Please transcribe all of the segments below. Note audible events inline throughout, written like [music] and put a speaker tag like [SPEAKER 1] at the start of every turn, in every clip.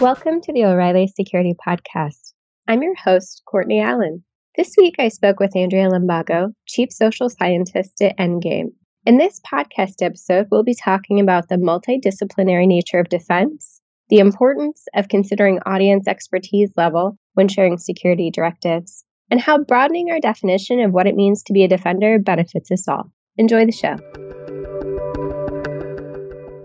[SPEAKER 1] Welcome to the O'Reilly Security Podcast. I'm your host, Courtney Allen. This week I spoke with Andrea Limbago, Chief Social Scientist at Endgame. In this podcast episode, we'll be talking about the multidisciplinary nature of defense, the importance of considering audience expertise level when sharing security directives, and how broadening our definition of what it means to be a defender benefits us all. Enjoy the show.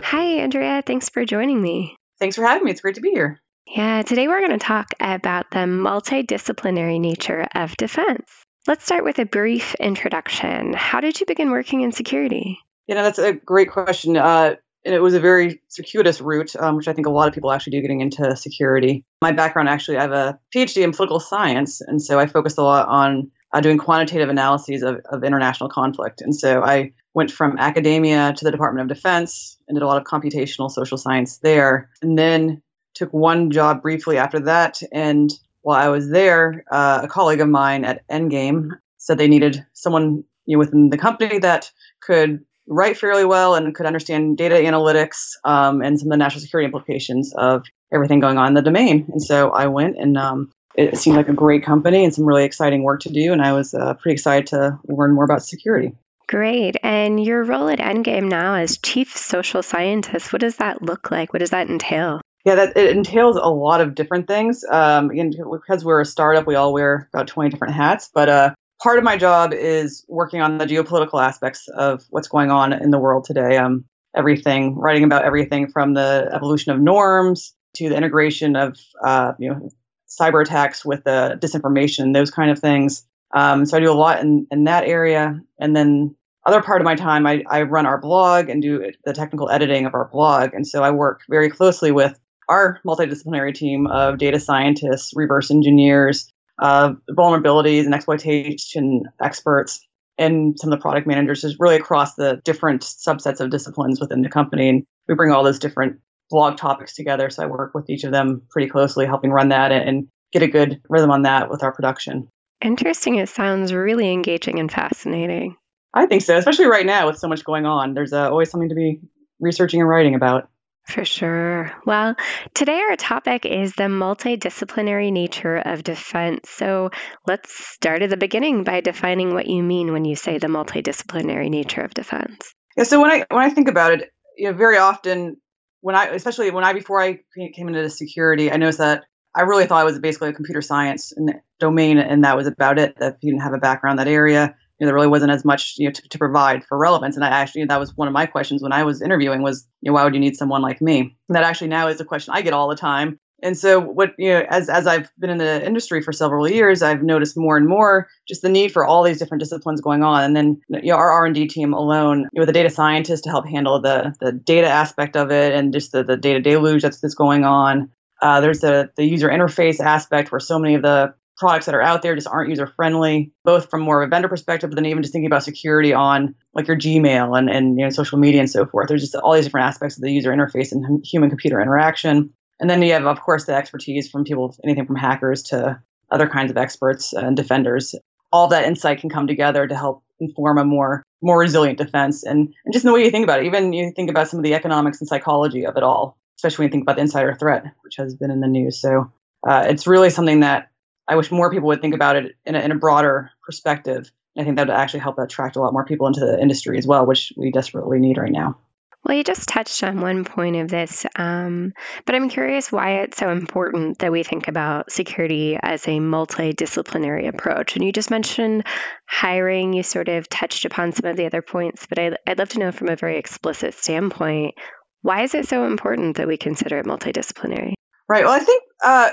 [SPEAKER 1] Hi, Andrea. Thanks for joining me.
[SPEAKER 2] Thanks for having me. It's great to be here.
[SPEAKER 1] Yeah, today we're going to talk about the multidisciplinary nature of defense. Let's start with a brief introduction. How did you begin working in security?
[SPEAKER 2] You know, that's a great question. Uh, and it was a very circuitous route, um, which I think a lot of people actually do getting into security. My background actually, I have a PhD in political science, and so I focused a lot on uh, doing quantitative analyses of, of international conflict. And so I went from academia to the Department of Defense and did a lot of computational social science there. And then took one job briefly after that. And while I was there, uh, a colleague of mine at Endgame said they needed someone you know, within the company that could write fairly well and could understand data analytics um, and some of the national security implications of everything going on in the domain. And so I went and um, it seemed like a great company and some really exciting work to do. And I was uh, pretty excited to learn more about security.
[SPEAKER 1] Great. And your role at Endgame now as chief social scientist, what does that look like? What does that entail?
[SPEAKER 2] Yeah, that it entails a lot of different things. Um, and because we're a startup, we all wear about 20 different hats. But uh, part of my job is working on the geopolitical aspects of what's going on in the world today. Um, everything, writing about everything from the evolution of norms to the integration of uh, you know cyber attacks with the disinformation, those kind of things. Um, so I do a lot in, in that area. And then other part of my time, I, I run our blog and do the technical editing of our blog. And so I work very closely with our multidisciplinary team of data scientists, reverse engineers, uh, vulnerabilities and exploitation experts, and some of the product managers, just really across the different subsets of disciplines within the company. And we bring all those different blog topics together. So I work with each of them pretty closely, helping run that and get a good rhythm on that with our production.
[SPEAKER 1] Interesting. It sounds really engaging and fascinating.
[SPEAKER 2] I think so, especially right now with so much going on. There's uh, always something to be researching and writing about.
[SPEAKER 1] For sure. Well, today our topic is the multidisciplinary nature of defense. So let's start at the beginning by defining what you mean when you say the multidisciplinary nature of defense.
[SPEAKER 2] Yeah. So when I when I think about it, you know, very often when I, especially when I before I came into security, I noticed that I really thought it was basically a computer science domain, and that was about it. That if you didn't have a background in that area, know, there really wasn't as much you know, to, to provide for relevance. And I actually, that was one of my questions when I was interviewing was, you know, why would you need someone like me? And that actually now is a question I get all the time. And so what, you know, as, as I've been in the industry for several years, I've noticed more and more just the need for all these different disciplines going on. And then, you know, our R&D team alone, you know, with a data scientist to help handle the, the data aspect of it and just the, the data deluge that's, that's going on. Uh, there's the, the user interface aspect where so many of the products that are out there just aren't user friendly, both from more of a vendor perspective, but then even just thinking about security on like your Gmail and, and you know, social media and so forth. There's just all these different aspects of the user interface and human computer interaction. And then you have, of course, the expertise from people, anything from hackers to other kinds of experts and defenders. All that insight can come together to help inform a more more resilient defense. And, and just in the way you think about it, even you think about some of the economics and psychology of it all, especially when you think about the insider threat, which has been in the news. So uh, it's really something that I wish more people would think about it in a, in a broader perspective. I think that would actually help attract a lot more people into the industry as well, which we desperately need right now.
[SPEAKER 1] Well, you just touched on one point of this, um, but I'm curious why it's so important that we think about security as a multidisciplinary approach. And you just mentioned hiring, you sort of touched upon some of the other points, but I'd, I'd love to know from a very explicit standpoint why is it so important that we consider it multidisciplinary?
[SPEAKER 2] Right. Well, I think uh,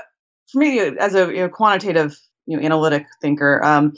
[SPEAKER 2] for me, as a you know, quantitative you know, analytic thinker, um,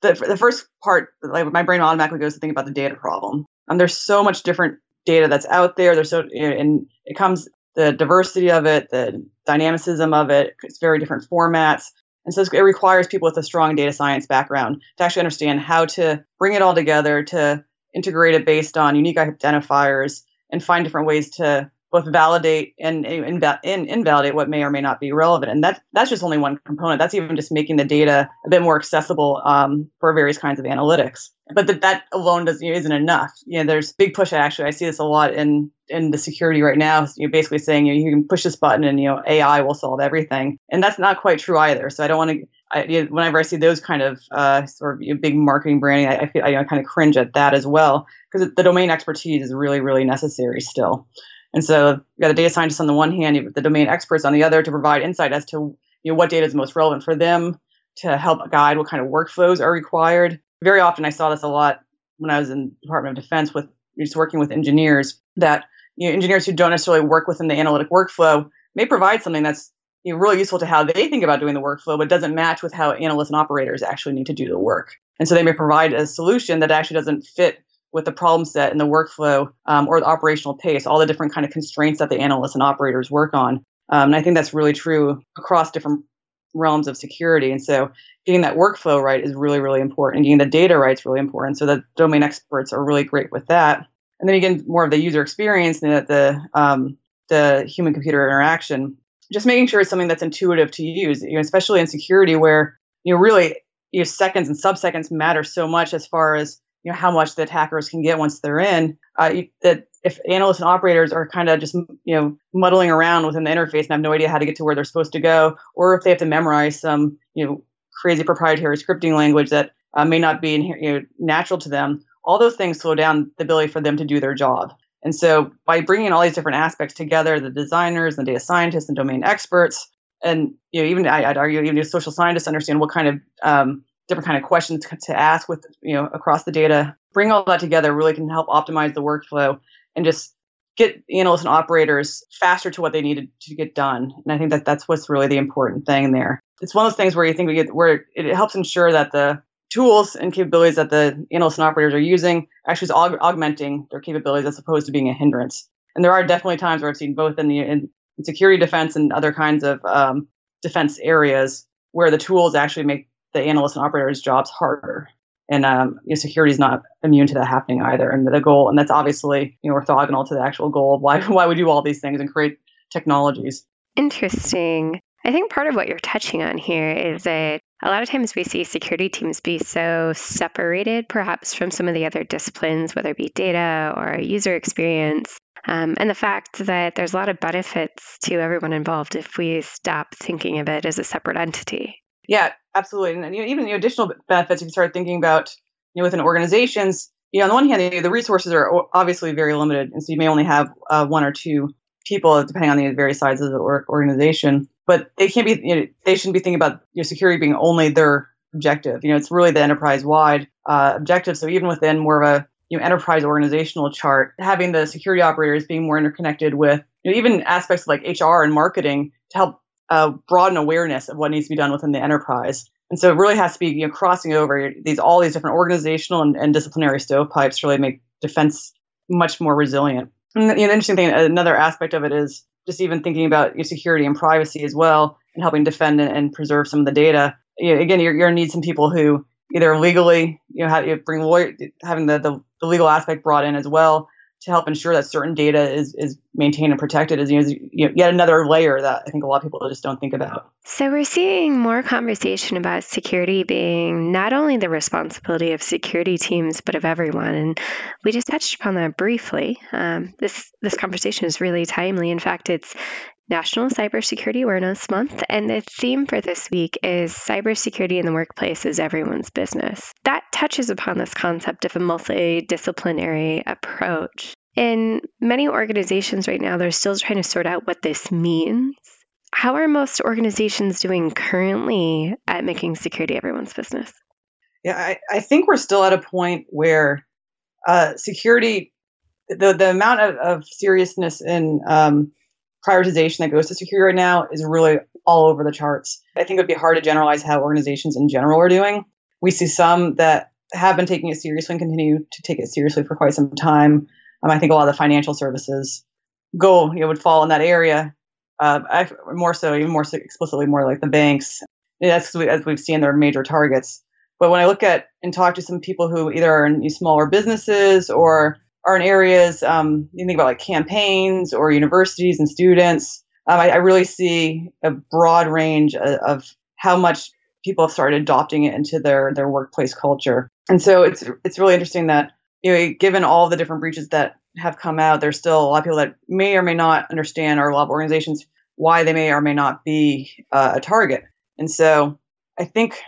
[SPEAKER 2] the, the first part, like my brain automatically goes to think about the data problem. Um, there's so much different data that's out there. There's so and it comes the diversity of it, the dynamicism of it. It's very different formats. And so it requires people with a strong data science background to actually understand how to bring it all together, to integrate it based on unique identifiers, and find different ways to both validate and, invalidate what may or may not be relevant. And that, that's just only one component. That's even just making the data a bit more accessible um, for various kinds of analytics. But that, that alone doesn't, isn't enough. You know, there's big push actually. I see this a lot in, in the security right now. You're basically saying you, know, you can push this button and you know AI will solve everything, and that's not quite true either. So I don't want to I, whenever I see those kind of uh, sort of you know, big marketing branding, I, I feel I, you know, kind of cringe at that as well because the domain expertise is really, really necessary still. And so you got the data scientists on the one hand, you have the domain experts on the other to provide insight as to you know what data is most relevant for them to help guide what kind of workflows are required. Very often, I saw this a lot when I was in Department of Defense with just working with engineers that you know, engineers who don't necessarily work within the analytic workflow may provide something that's you know, really useful to how they think about doing the workflow, but doesn't match with how analysts and operators actually need to do the work. And so they may provide a solution that actually doesn't fit with the problem set and the workflow um, or the operational pace, all the different kind of constraints that the analysts and operators work on. Um, and I think that's really true across different realms of security. And so getting that workflow right is really, really important. And getting the data right is really important. So the domain experts are really great with that. And then again, more of the user experience and the, the, um, the human computer interaction just making sure it's something that's intuitive to use, you know, especially in security where you know really you know, seconds and subseconds matter so much as far as you know how much the attackers can get once they're in. Uh, that if analysts and operators are kind of just you know muddling around within the interface and have no idea how to get to where they're supposed to go, or if they have to memorize some you know crazy proprietary scripting language that uh, may not be you know, natural to them, all those things slow down the ability for them to do their job. And so by bringing all these different aspects together, the designers, the data scientists, and domain experts, and you know even I, would argue even social scientists understand what kind of um, different kind of questions to ask with you know across the data. Bring all that together really can help optimize the workflow and just get analysts and operators faster to what they needed to get done. And I think that that's what's really the important thing there. It's one of those things where you think we get where it helps ensure that the tools and capabilities that the analysts and operators are using actually is aug- augmenting their capabilities as opposed to being a hindrance. And there are definitely times where I've seen both in the in, security defense and other kinds of um, defense areas where the tools actually make the analysts and operators' jobs harder. And um, you know, security is not immune to that happening either. And the goal, and that's obviously you know orthogonal to the actual goal of why [laughs] why we do all these things and create technologies.
[SPEAKER 1] Interesting. I think part of what you're touching on here is that a lot of times we see security teams be so separated, perhaps from some of the other disciplines, whether it be data or user experience. Um, and the fact that there's a lot of benefits to everyone involved if we stop thinking of it as a separate entity.
[SPEAKER 2] Yeah, absolutely. And even the additional benefits, if you start thinking about you know, within organizations, you know, on the one hand, the resources are obviously very limited, and so you may only have uh, one or two people, depending on the various sizes of the organization. But they can't be you know, they shouldn't be thinking about your security being only their objective. You know it's really the enterprise wide uh, objective. So even within more of a you know enterprise organizational chart having the security operators being more interconnected with you know, even aspects like hr and marketing to help uh, broaden awareness of what needs to be done within the enterprise and so it really has to be you know crossing over these all these different organizational and, and disciplinary stovepipes to really make defense much more resilient and you know, the interesting thing another aspect of it is just even thinking about your security and privacy as well and helping defend and, and preserve some of the data. You know, again, you're, you're going to need some people who either legally, you know, have, you bring lawyer, having the, the, the legal aspect brought in as well, to help ensure that certain data is, is maintained and protected is, you know, yet another layer that I think a lot of people just don't think about.
[SPEAKER 1] So we're seeing more conversation about security being not only the responsibility of security teams but of everyone, and we just touched upon that briefly. Um, this this conversation is really timely. In fact, it's National Cybersecurity Awareness Month, and the theme for this week is Cybersecurity in the Workplace is Everyone's Business. That touches upon this concept of a multidisciplinary approach. In many organizations right now, they're still trying to sort out what this means. How are most organizations doing currently at making security everyone's business?
[SPEAKER 2] Yeah, I, I think we're still at a point where uh, security, the, the amount of, of seriousness in um, prioritization that goes to security right now is really all over the charts. I think it would be hard to generalize how organizations in general are doing. We see some that have been taking it seriously and continue to take it seriously for quite some time. Um, I think a lot of the financial services go, you know, would fall in that area. Uh, more so, even more so explicitly, more like the banks. That's as we've seen their major targets. But when I look at and talk to some people who either are in smaller businesses or are in areas um, you think about like campaigns or universities and students. Um, I, I, really see a broad range of, of how much people have started adopting it into their their workplace culture. And so it's it's really interesting that you know, given all the different breaches that have come out, there's still a lot of people that may or may not understand, or a lot of organizations why they may or may not be uh, a target. And so I think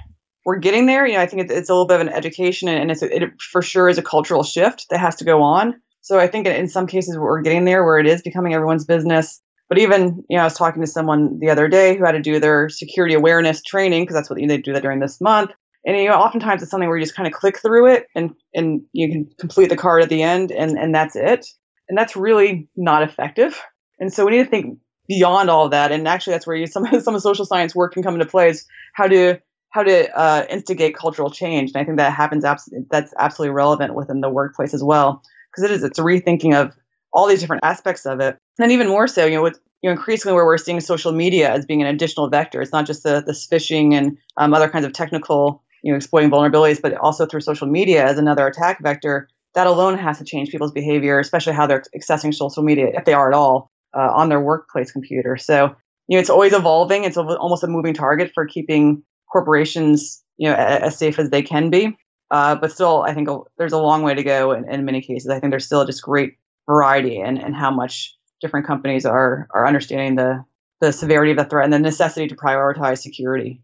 [SPEAKER 2] we're getting there. You know, I think it's, it's a little bit of an education, and it's it for sure is a cultural shift that has to go on. So I think in some cases we're getting there where it is becoming everyone's business. But even, you know, I was talking to someone the other day who had to do their security awareness training because that's what you know, they do that during this month. And you know, oftentimes it's something where you just kind of click through it and and you can complete the card at the end and and that's it. And that's really not effective. And so we need to think beyond all that. And actually, that's where you, some [laughs] some of social science work can come into play. Is how to how to uh, instigate cultural change. And I think that happens. Abs- that's absolutely relevant within the workplace as well, because it is. It's a rethinking of all these different aspects of it. And even more so, you know, with you know, increasingly where we're seeing social media as being an additional vector. It's not just the the phishing and um, other kinds of technical you know, exploiting vulnerabilities, but also through social media as another attack vector, that alone has to change people's behavior, especially how they're accessing social media, if they are at all, uh, on their workplace computer. So, you know, it's always evolving. It's almost a moving target for keeping corporations, you know, as safe as they can be. Uh, but still, I think there's a long way to go in, in many cases. I think there's still just great variety in, in how much different companies are are understanding the the severity of the threat and the necessity to prioritize security.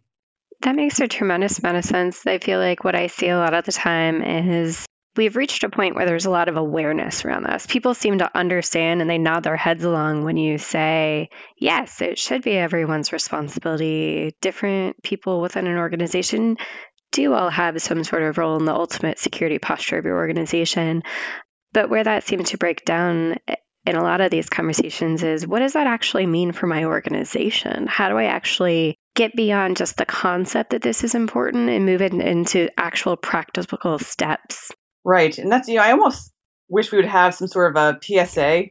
[SPEAKER 1] That makes a tremendous amount of sense. I feel like what I see a lot of the time is we've reached a point where there's a lot of awareness around this. People seem to understand and they nod their heads along when you say, yes, it should be everyone's responsibility. Different people within an organization do all have some sort of role in the ultimate security posture of your organization. But where that seems to break down in a lot of these conversations is what does that actually mean for my organization? How do I actually get beyond just the concept that this is important and move it into actual practical steps?
[SPEAKER 2] Right. And that's, you know, I almost wish we would have some sort of a PSA,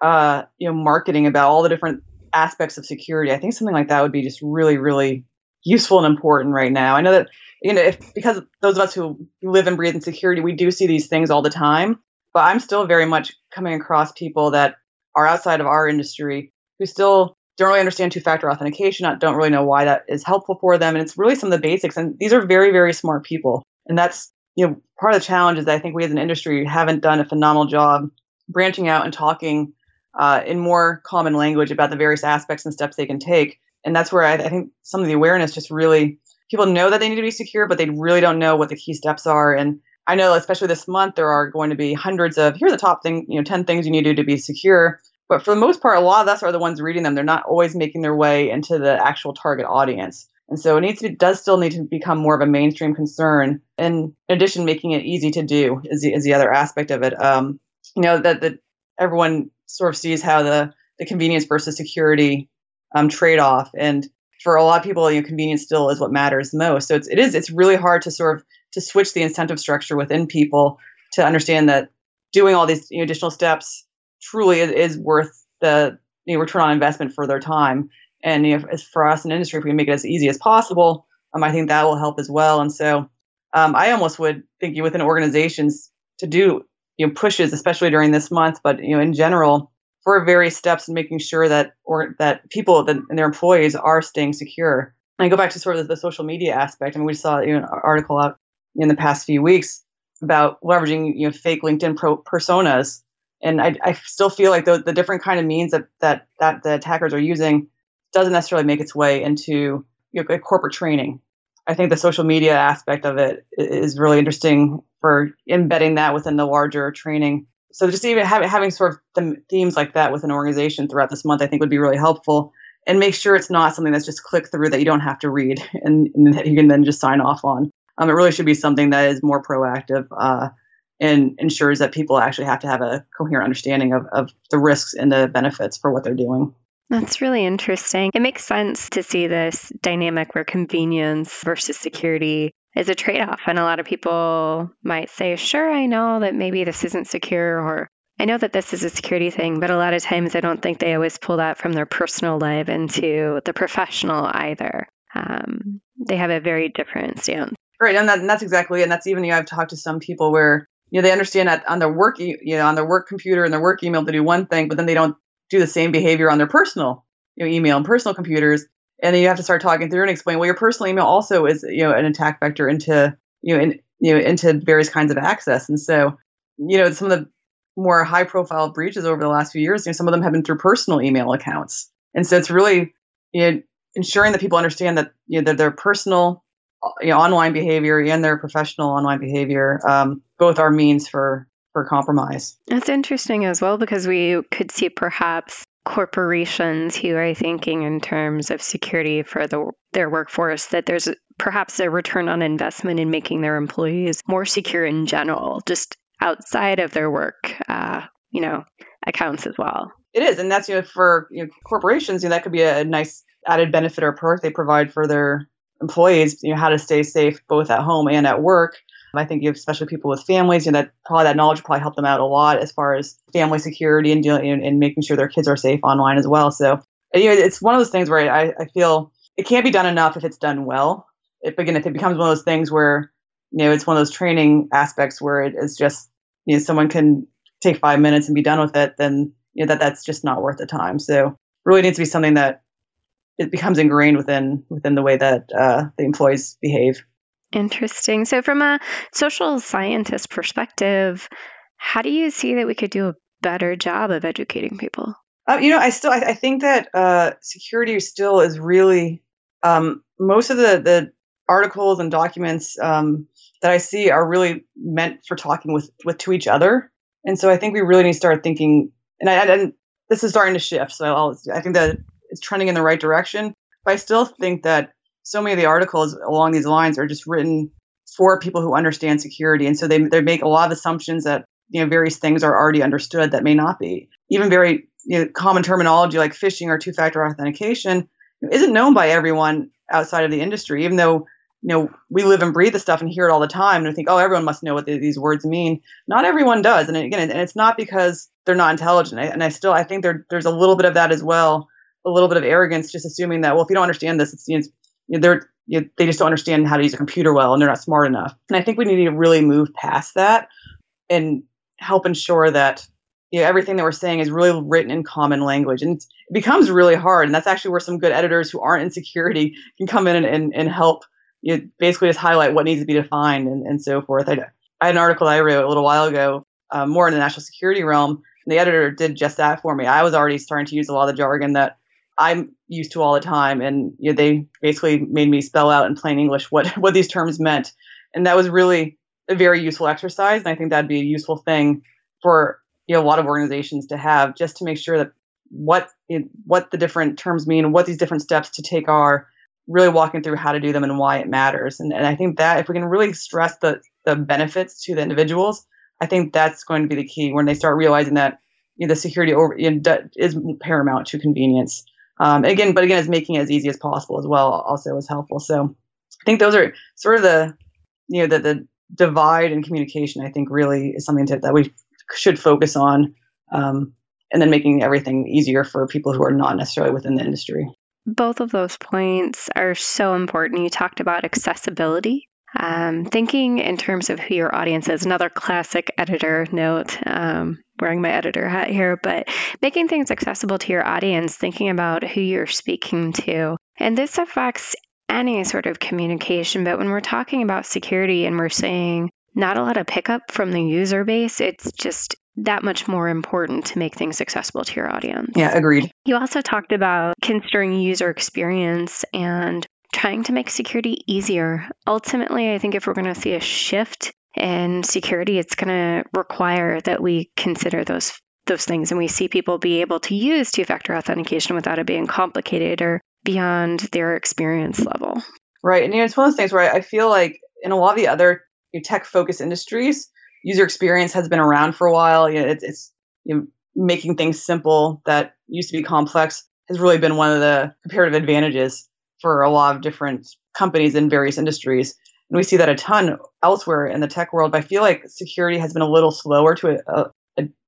[SPEAKER 2] uh, you know, marketing about all the different aspects of security. I think something like that would be just really, really useful and important right now. I know that, you know, if because those of us who live and breathe in security, we do see these things all the time but I'm still very much coming across people that are outside of our industry who still don't really understand two-factor authentication, don't really know why that is helpful for them, and it's really some of the basics. And these are very, very smart people, and that's you know part of the challenge is I think we as an industry haven't done a phenomenal job branching out and talking uh, in more common language about the various aspects and steps they can take. And that's where I, I think some of the awareness just really people know that they need to be secure, but they really don't know what the key steps are. And I know, especially this month, there are going to be hundreds of here's the top thing, you know, 10 things you need to do to be secure. But for the most part, a lot of us are the ones reading them. They're not always making their way into the actual target audience. And so it needs to does still need to become more of a mainstream concern. And in addition, making it easy to do is the, is the other aspect of it. Um, you know that that everyone sort of sees how the the convenience versus security um, trade off, and for a lot of people, you know, convenience still is what matters most. So it's it is it's really hard to sort of to switch the incentive structure within people to understand that doing all these you know, additional steps truly is, is worth the you know, return on investment for their time. And you know, for us in industry, if we can make it as easy as possible, um, I think that will help as well. And so um, I almost would think you within organizations to do you know pushes, especially during this month, but you know in general for various steps in making sure that or that people that, and their employees are staying secure. And I go back to sort of the social media aspect. I mean, we saw you know, an article out in the past few weeks about leveraging you know fake LinkedIn pro- personas, and I, I still feel like the, the different kind of means that, that that the attackers are using doesn't necessarily make its way into you know, corporate training. I think the social media aspect of it is really interesting for embedding that within the larger training. So just even having, having sort of the themes like that with an organization throughout this month, I think would be really helpful. And make sure it's not something that's just click through that you don't have to read [laughs] and, and that you can then just sign off on. Um, it really should be something that is more proactive uh, and ensures that people actually have to have a coherent understanding of, of the risks and the benefits for what they're doing.
[SPEAKER 1] That's really interesting. It makes sense to see this dynamic where convenience versus security is a trade off. And a lot of people might say, sure, I know that maybe this isn't secure, or I know that this is a security thing, but a lot of times I don't think they always pull that from their personal life into the professional either. Um, they have a very different stance.
[SPEAKER 2] Right, and, that, and that's exactly, and that's even you know, I've talked to some people where you know they understand that on their work you know on their work computer and their work email to do one thing, but then they don't do the same behavior on their personal you know, email and personal computers. And then you have to start talking through and explain. Well, your personal email also is you know an attack vector into you know in, you know into various kinds of access. And so you know some of the more high profile breaches over the last few years, you know, some of them have been through personal email accounts. And so it's really you know, ensuring that people understand that you know that their personal you know, online behavior and their professional online behavior um, both are means for for compromise.
[SPEAKER 1] That's interesting as well because we could see perhaps corporations who are thinking in terms of security for the, their workforce that there's perhaps a return on investment in making their employees more secure in general, just outside of their work, uh, you know, accounts as well.
[SPEAKER 2] It is, and that's you know for you know, corporations, you know, that could be a nice added benefit or perk they provide for their employees. You know, how to stay safe both at home and at work. I think you have especially people with families, you know, that probably that knowledge probably help them out a lot as far as family security and dealing and, and making sure their kids are safe online as well. So, you know, it's one of those things where I, I feel it can't be done enough if it's done well. If again, if it becomes one of those things where, you know, it's one of those training aspects where it is just, you know, someone can take five minutes and be done with it, then you know that that's just not worth the time. So, really needs to be something that it becomes ingrained within within the way that uh, the employees behave.
[SPEAKER 1] Interesting. So, from a social scientist perspective, how do you see that we could do a better job of educating people?
[SPEAKER 2] Uh, you know, I still I, I think that uh, security still is really um, most of the the articles and documents um, that I see are really meant for talking with with to each other, and so I think we really need to start thinking. And I, and this is starting to shift, so I'll, I think that it's trending in the right direction. But I still think that so many of the articles along these lines are just written for people who understand security, and so they they make a lot of assumptions that you know various things are already understood that may not be. Even very you know, common terminology like phishing or two-factor authentication isn't known by everyone outside of the industry, even though you know we live and breathe the stuff and hear it all the time and we think oh everyone must know what the, these words mean. Not everyone does. And again and it's not because they're not intelligent. And i still i think there, there's a little bit of that as well a little bit of arrogance just assuming that well if you don't understand this it's, it's you know, they're you know, they just don't understand how to use a computer well and they're not smart enough. And I think we need to really move past that and help ensure that you know, everything that we're saying is really written in common language. And it becomes really hard. And that's actually where some good editors who aren't in security can come in and, and, and help you know, basically just highlight what needs to be defined and, and so forth. I, I had an article I wrote a little while ago, uh, more in the national security realm. And the editor did just that for me. I was already starting to use a lot of the jargon that I'm used to all the time, and you know, they basically made me spell out in plain English what [laughs] what these terms meant, and that was really a very useful exercise. And I think that'd be a useful thing for you know a lot of organizations to have, just to make sure that what what the different terms mean, what these different steps to take are, really walking through how to do them and why it matters. And, and I think that if we can really stress the the benefits to the individuals, I think that's going to be the key when they start realizing that you know, the security over you know, is paramount to convenience. Um, again, but again, it's making it as easy as possible as well also is helpful. So I think those are sort of the, you know, the, the divide in communication, I think really is something to, that we should focus on. Um, and then making everything easier for people who are not necessarily within the industry.
[SPEAKER 1] Both of those points are so important. You talked about accessibility um, thinking in terms of who your audience is, another classic editor note, um, wearing my editor hat here, but making things accessible to your audience, thinking about who you're speaking to. And this affects any sort of communication, but when we're talking about security and we're saying not a lot of pickup from the user base, it's just that much more important to make things accessible to your audience.
[SPEAKER 2] Yeah, agreed.
[SPEAKER 1] You also talked about considering user experience and trying to make security easier. Ultimately, I think if we're going to see a shift in security, it's going to require that we consider those those things and we see people be able to use two-factor authentication without it being complicated or beyond their experience level.
[SPEAKER 2] Right. And you know, it's one of those things where I feel like in a lot of the other you know, tech-focused industries, user experience has been around for a while. You know, it's, it's you know, making things simple that used to be complex has really been one of the comparative advantages for a lot of different companies in various industries. And we see that a ton elsewhere in the tech world. But I feel like security has been a little slower to uh,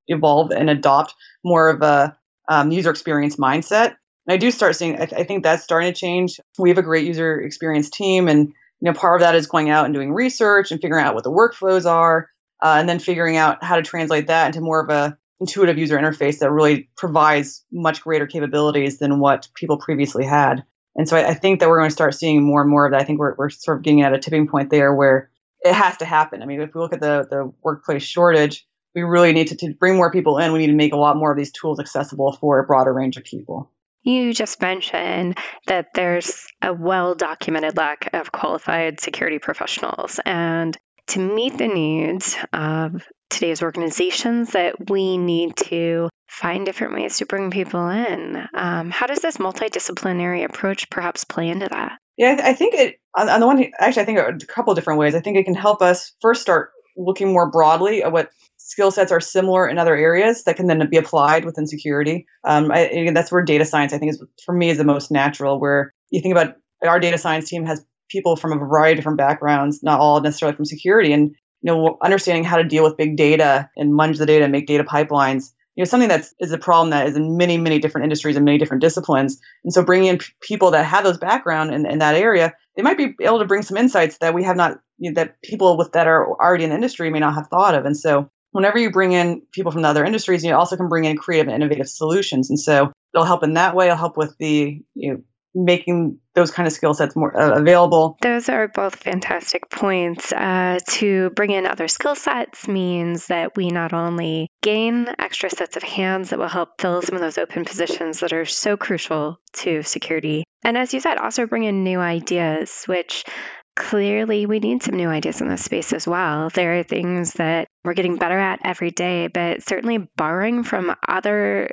[SPEAKER 2] evolve and adopt more of a um, user experience mindset. And I do start seeing, I, th- I think that's starting to change. We have a great user experience team, and you know, part of that is going out and doing research and figuring out what the workflows are. uh, and then figuring out how to translate that into more of a intuitive user interface that really provides much greater capabilities than what people previously had. And so I, I think that we're going to start seeing more and more of that. I think we're, we're sort of getting at a tipping point there where it has to happen. I mean, if we look at the, the workplace shortage, we really need to, to bring more people in. We need to make a lot more of these tools accessible for a broader range of people.
[SPEAKER 1] You just mentioned that there's a well documented lack of qualified security professionals. And to meet the needs of today's organizations that we need to find different ways to bring people in. Um, how does this multidisciplinary approach perhaps play into that?
[SPEAKER 2] Yeah, I think it, on, on the one, actually, I think a couple different ways. I think it can help us first start looking more broadly at what skill sets are similar in other areas that can then be applied within security. Um, I, that's where data science, I think, is for me is the most natural. Where you think about our data science team has people from a variety of different backgrounds, not all necessarily from security, and you know, understanding how to deal with big data and munge the data and make data pipelines. You know, something that is a problem that is in many, many different industries and many different disciplines. And so, bringing in p- people that have those background in, in that area, they might be able to bring some insights that we have not, you know, that people with that are already in the industry may not have thought of. And so, whenever you bring in people from the other industries, you also can bring in creative and innovative solutions. And so, it'll help in that way. It'll help with the you know, making those kind of skill sets more uh, available.
[SPEAKER 1] Those are both fantastic points. Uh, to bring in other skill sets means that we not only gain extra sets of hands that will help fill some of those open positions that are so crucial to security. And as you said, also bring in new ideas, which clearly we need some new ideas in this space as well. There are things that we're getting better at every day, but certainly borrowing from other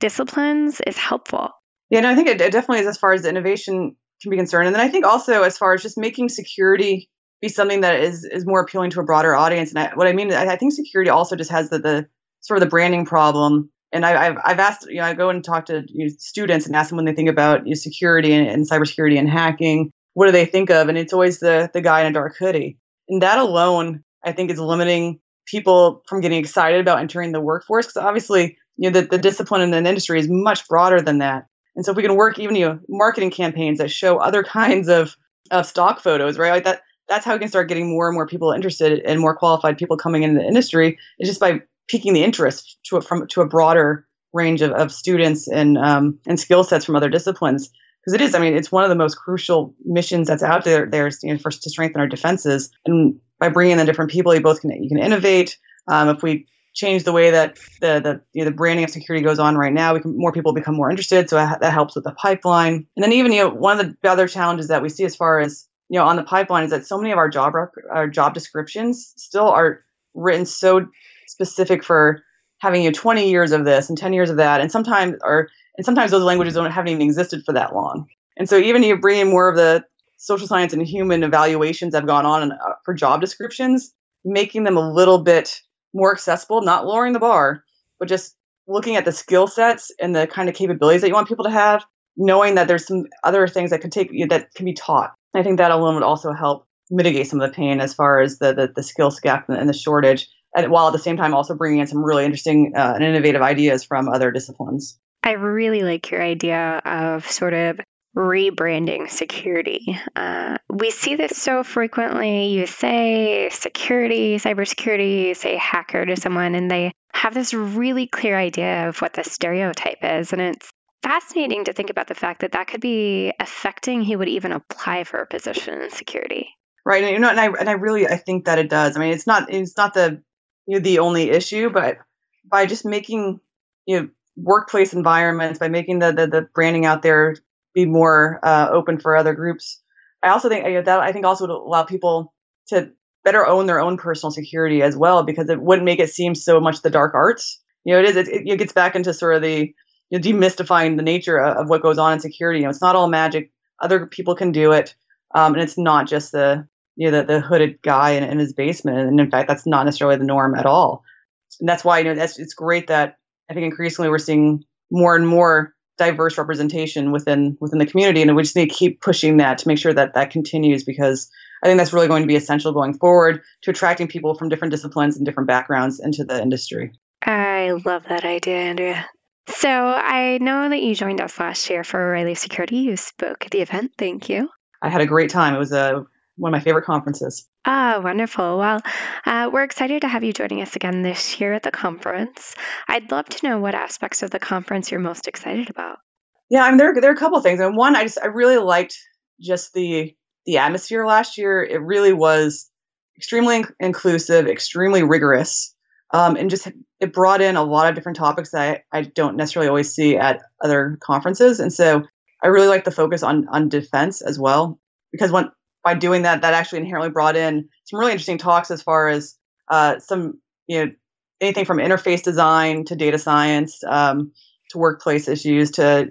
[SPEAKER 1] disciplines is helpful.
[SPEAKER 2] Yeah, no, I think it, it definitely is as far as innovation can be concerned. And then I think also as far as just making security be something that is is more appealing to a broader audience. And I, what I mean, I, I, think security also just has the, the sort of the branding problem. And I, have I've asked, you know, I go and talk to you know, students and ask them when they think about you know, security and, and cybersecurity and hacking, what do they think of? And it's always the the guy in a dark hoodie. And that alone, I think, is limiting people from getting excited about entering the workforce because obviously, you know, the, the discipline in the industry is much broader than that. And so if we can work even you know marketing campaigns that show other [laughs] kinds of of stock photos, right? Like that that's how we can start getting more and more people interested and more qualified people coming into the industry is just by piquing the interest to a, from to a broader range of, of students and um, and skill sets from other disciplines. Because it is i mean it's one of the most crucial missions that's out there there's you know, for to strengthen our defenses. And by bringing in different people you both can you can innovate. Um, if we change the way that the the, you know, the branding of security goes on right now. We can more people become more interested, so that helps with the pipeline. And then even you know one of the other challenges that we see as far as you know on the pipeline is that so many of our job our job descriptions still are written so specific for having you know 20 years of this and 10 years of that, and sometimes or and sometimes those languages don't haven't even existed for that long. And so even you bring in more of the social science and human evaluations that have gone on uh, for job descriptions, making them a little bit more accessible, not lowering the bar, but just looking at the skill sets and the kind of capabilities that you want people to have, knowing that there's some other things that can take that can be taught. I think that alone would also help mitigate some of the pain as far as the the, the skills gap and the shortage, and while at the same time also bringing in some really interesting uh, and innovative ideas from other disciplines.
[SPEAKER 1] I really like your idea of sort of rebranding security. Uh, we see this so frequently. You say security, cybersecurity, you say hacker to someone, and they have this really clear idea of what the stereotype is. And it's fascinating to think about the fact that that could be affecting who would even apply for a position in security.
[SPEAKER 2] Right, and you know, and I and I really I think that it does. I mean, it's not it's not the you know the only issue, but by just making you know workplace environments by making the, the, the branding out there be more uh, open for other groups. I also think you know, that I think also would allow people to better own their own personal security as well because it wouldn't make it seem so much the dark arts. You know, it is it, it gets back into sort of the you know, demystifying the nature of, of, what goes on in security. You know, it's not all magic. Other people can do it, um, and it's not just the you know the, the hooded guy in, in his basement. And in fact, that's not necessarily the norm at all. And that's why you know that's it's great that I think increasingly we're seeing more and more diverse representation within within the community and we just need to keep pushing that to make sure that that continues because i think that's really going to be essential going forward to attracting people from different disciplines and different backgrounds into the industry.
[SPEAKER 1] I love that idea andrea. So i know that you joined us last year for o'reilly security you spoke at the event. Thank you.
[SPEAKER 2] I had a great time. It was a one of my favorite conferences.
[SPEAKER 1] Ah, wonderful. Well, uh, we're excited to have you joining us again this year at the conference. I'd love to know what aspects of the conference you're most excited about.
[SPEAKER 2] Yeah, I mean, there, there are a couple of things. And one, I just, I really liked just the, the atmosphere last year. It really was extremely in- inclusive, extremely rigorous, um, and just it brought in a lot of different topics that I, I don't necessarily always see at other conferences. And so I really like the focus on on defense as well, because when by doing that, that actually inherently brought in some really interesting talks as far as uh, some you know anything from interface design to data science um, to workplace issues to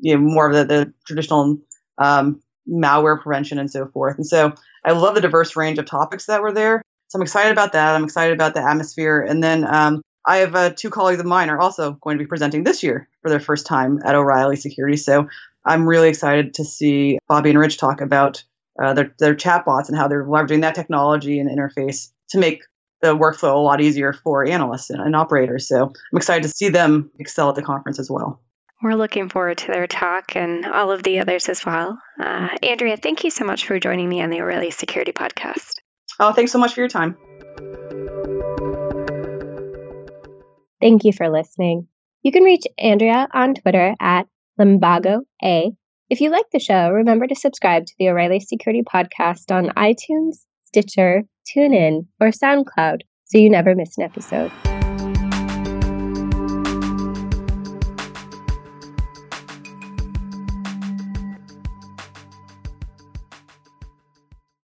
[SPEAKER 2] you know more of the, the traditional um, malware prevention and so forth. And so I love the diverse range of topics that were there. So I'm excited about that. I'm excited about the atmosphere. And then um, I have uh, two colleagues of mine are also going to be presenting this year for their first time at O'Reilly Security. So I'm really excited to see Bobby and Rich talk about uh, their, their chatbots and how they're leveraging that technology and interface to make the workflow a lot easier for analysts and, and operators. So I'm excited to see them excel at the conference as well.
[SPEAKER 1] We're looking forward to their talk and all of the others as well. Uh, Andrea, thank you so much for joining me on the O'Reilly Security Podcast.
[SPEAKER 2] Oh, thanks so much for your time.
[SPEAKER 1] Thank you for listening. You can reach Andrea on Twitter at Limbago A. If you like the show, remember to subscribe to the O'Reilly Security Podcast on iTunes, Stitcher, TuneIn, or SoundCloud so you never miss an episode.